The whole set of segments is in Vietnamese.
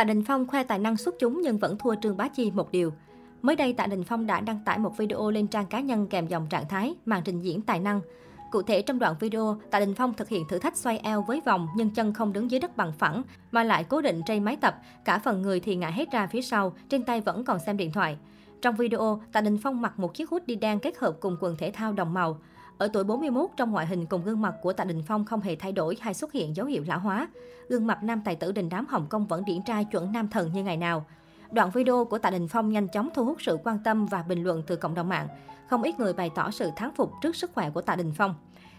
Tạ Đình Phong khoe tài năng xuất chúng nhưng vẫn thua Trương Bá Chi một điều. Mới đây, Tạ Đình Phong đã đăng tải một video lên trang cá nhân kèm dòng trạng thái màn trình diễn tài năng. Cụ thể trong đoạn video, Tạ Đình Phong thực hiện thử thách xoay eo với vòng nhưng chân không đứng dưới đất bằng phẳng mà lại cố định trên máy tập, cả phần người thì ngã hết ra phía sau, trên tay vẫn còn xem điện thoại. Trong video, Tạ Đình Phong mặc một chiếc hoodie đen kết hợp cùng quần thể thao đồng màu. Ở tuổi 41, trong ngoại hình cùng gương mặt của Tạ Đình Phong không hề thay đổi hay xuất hiện dấu hiệu lão hóa. Gương mặt nam tài tử đình đám Hồng Kông vẫn điển trai chuẩn nam thần như ngày nào. Đoạn video của Tạ Đình Phong nhanh chóng thu hút sự quan tâm và bình luận từ cộng đồng mạng. Không ít người bày tỏ sự thán phục trước sức khỏe của Tạ Đình Phong.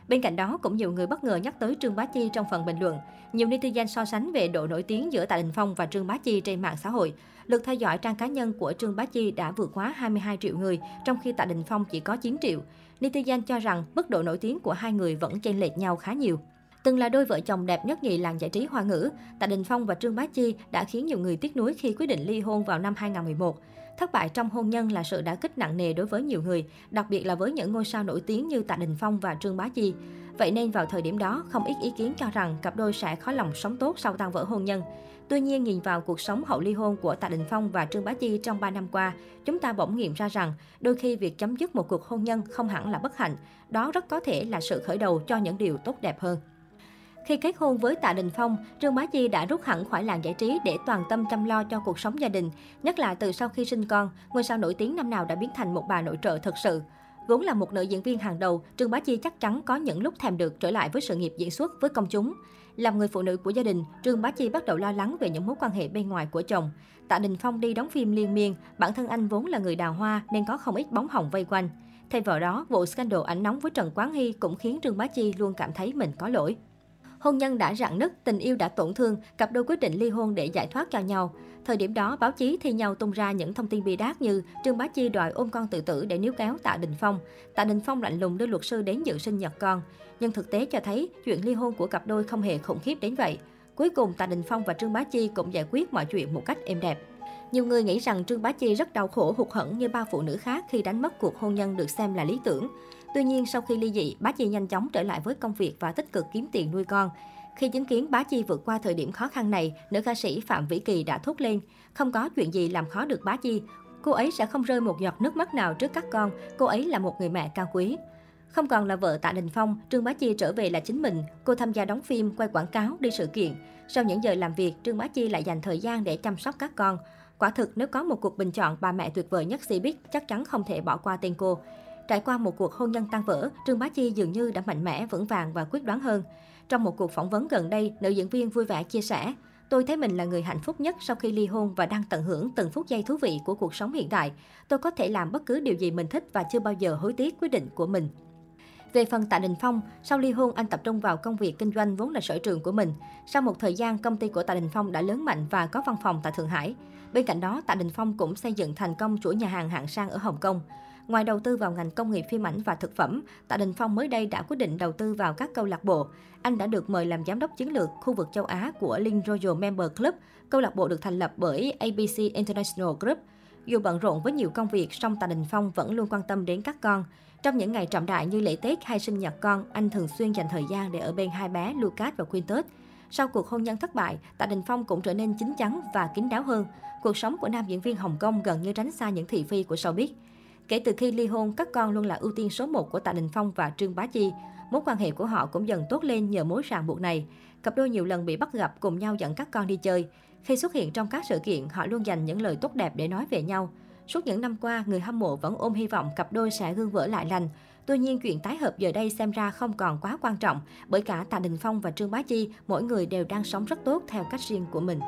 Bên cạnh đó, cũng nhiều người bất ngờ nhắc tới Trương Bá Chi trong phần bình luận. Nhiều netizen so sánh về độ nổi tiếng giữa Tạ Đình Phong và Trương Bá Chi trên mạng xã hội. Lượt theo dõi trang cá nhân của Trương Bá Chi đã vượt quá 22 triệu người, trong khi Tạ Đình Phong chỉ có 9 triệu. Netizen cho rằng mức độ nổi tiếng của hai người vẫn chênh lệch nhau khá nhiều. Từng là đôi vợ chồng đẹp nhất nhì làng giải trí hoa ngữ, Tạ Đình Phong và Trương Bá Chi đã khiến nhiều người tiếc nuối khi quyết định ly hôn vào năm 2011. Thất bại trong hôn nhân là sự đả kích nặng nề đối với nhiều người, đặc biệt là với những ngôi sao nổi tiếng như Tạ Đình Phong và Trương Bá Chi. Vậy nên vào thời điểm đó, không ít ý kiến cho rằng cặp đôi sẽ khó lòng sống tốt sau tan vỡ hôn nhân. Tuy nhiên, nhìn vào cuộc sống hậu ly hôn của Tạ Đình Phong và Trương Bá Chi trong 3 năm qua, chúng ta bỗng nghiệm ra rằng đôi khi việc chấm dứt một cuộc hôn nhân không hẳn là bất hạnh, đó rất có thể là sự khởi đầu cho những điều tốt đẹp hơn. Khi kết hôn với Tạ Đình Phong, Trương Bá Chi đã rút hẳn khỏi làng giải trí để toàn tâm chăm lo cho cuộc sống gia đình. Nhất là từ sau khi sinh con, ngôi sao nổi tiếng năm nào đã biến thành một bà nội trợ thực sự. Vốn là một nữ diễn viên hàng đầu, Trương Bá Chi chắc chắn có những lúc thèm được trở lại với sự nghiệp diễn xuất với công chúng. Làm người phụ nữ của gia đình, Trương Bá Chi bắt đầu lo lắng về những mối quan hệ bên ngoài của chồng. Tạ Đình Phong đi đóng phim liên miên, bản thân anh vốn là người đào hoa nên có không ít bóng hồng vây quanh. Thay vào đó, vụ scandal ảnh nóng với Trần Quán Hy cũng khiến Trương Bá Chi luôn cảm thấy mình có lỗi. Hôn nhân đã rạn nứt, tình yêu đã tổn thương, cặp đôi quyết định ly hôn để giải thoát cho nhau. Thời điểm đó, báo chí thi nhau tung ra những thông tin bi đát như Trương Bá Chi đòi ôm con tự tử để níu kéo Tạ Đình Phong. Tạ Đình Phong lạnh lùng đưa luật sư đến dự sinh nhật con. Nhưng thực tế cho thấy chuyện ly hôn của cặp đôi không hề khủng khiếp đến vậy. Cuối cùng, Tạ Đình Phong và Trương Bá Chi cũng giải quyết mọi chuyện một cách êm đẹp. Nhiều người nghĩ rằng Trương Bá Chi rất đau khổ hụt hẫng như bao phụ nữ khác khi đánh mất cuộc hôn nhân được xem là lý tưởng. Tuy nhiên, sau khi ly dị, Bá Chi nhanh chóng trở lại với công việc và tích cực kiếm tiền nuôi con. Khi chứng kiến Bá Chi vượt qua thời điểm khó khăn này, nữ ca sĩ Phạm Vĩ Kỳ đã thốt lên, không có chuyện gì làm khó được Bá Chi. Cô ấy sẽ không rơi một giọt nước mắt nào trước các con, cô ấy là một người mẹ cao quý. Không còn là vợ Tạ Đình Phong, Trương Bá Chi trở về là chính mình. Cô tham gia đóng phim, quay quảng cáo, đi sự kiện. Sau những giờ làm việc, Trương Bá Chi lại dành thời gian để chăm sóc các con. Quả thực nếu có một cuộc bình chọn bà mẹ tuyệt vời nhất Cbiz, chắc chắn không thể bỏ qua tên cô. Trải qua một cuộc hôn nhân tan vỡ, Trương Bá Chi dường như đã mạnh mẽ, vững vàng và quyết đoán hơn. Trong một cuộc phỏng vấn gần đây, nữ diễn viên vui vẻ chia sẻ, Tôi thấy mình là người hạnh phúc nhất sau khi ly hôn và đang tận hưởng từng phút giây thú vị của cuộc sống hiện tại. Tôi có thể làm bất cứ điều gì mình thích và chưa bao giờ hối tiếc quyết định của mình. Về phần Tạ Đình Phong, sau ly hôn anh tập trung vào công việc kinh doanh vốn là sở trường của mình. Sau một thời gian, công ty của Tạ Đình Phong đã lớn mạnh và có văn phòng tại Thượng Hải. Bên cạnh đó, Tạ Đình Phong cũng xây dựng thành công chuỗi nhà hàng hạng sang ở Hồng Kông. Ngoài đầu tư vào ngành công nghiệp phim ảnh và thực phẩm, Tạ Đình Phong mới đây đã quyết định đầu tư vào các câu lạc bộ. Anh đã được mời làm giám đốc chiến lược khu vực châu Á của Link Royal Member Club, câu lạc bộ được thành lập bởi ABC International Group. Dù bận rộn với nhiều công việc, song Tạ Đình Phong vẫn luôn quan tâm đến các con. Trong những ngày trọng đại như lễ Tết hay sinh nhật con, anh thường xuyên dành thời gian để ở bên hai bé Lucas và Quintus. Sau cuộc hôn nhân thất bại, Tạ Đình Phong cũng trở nên chín chắn và kín đáo hơn. Cuộc sống của nam diễn viên Hồng Kông gần như tránh xa những thị phi của showbiz. Kể từ khi ly hôn, các con luôn là ưu tiên số 1 của Tạ Đình Phong và Trương Bá Chi. Mối quan hệ của họ cũng dần tốt lên nhờ mối ràng buộc này. Cặp đôi nhiều lần bị bắt gặp cùng nhau dẫn các con đi chơi. Khi xuất hiện trong các sự kiện, họ luôn dành những lời tốt đẹp để nói về nhau. Suốt những năm qua, người hâm mộ vẫn ôm hy vọng cặp đôi sẽ gương vỡ lại lành. Tuy nhiên, chuyện tái hợp giờ đây xem ra không còn quá quan trọng, bởi cả Tạ Đình Phong và Trương Bá Chi, mỗi người đều đang sống rất tốt theo cách riêng của mình.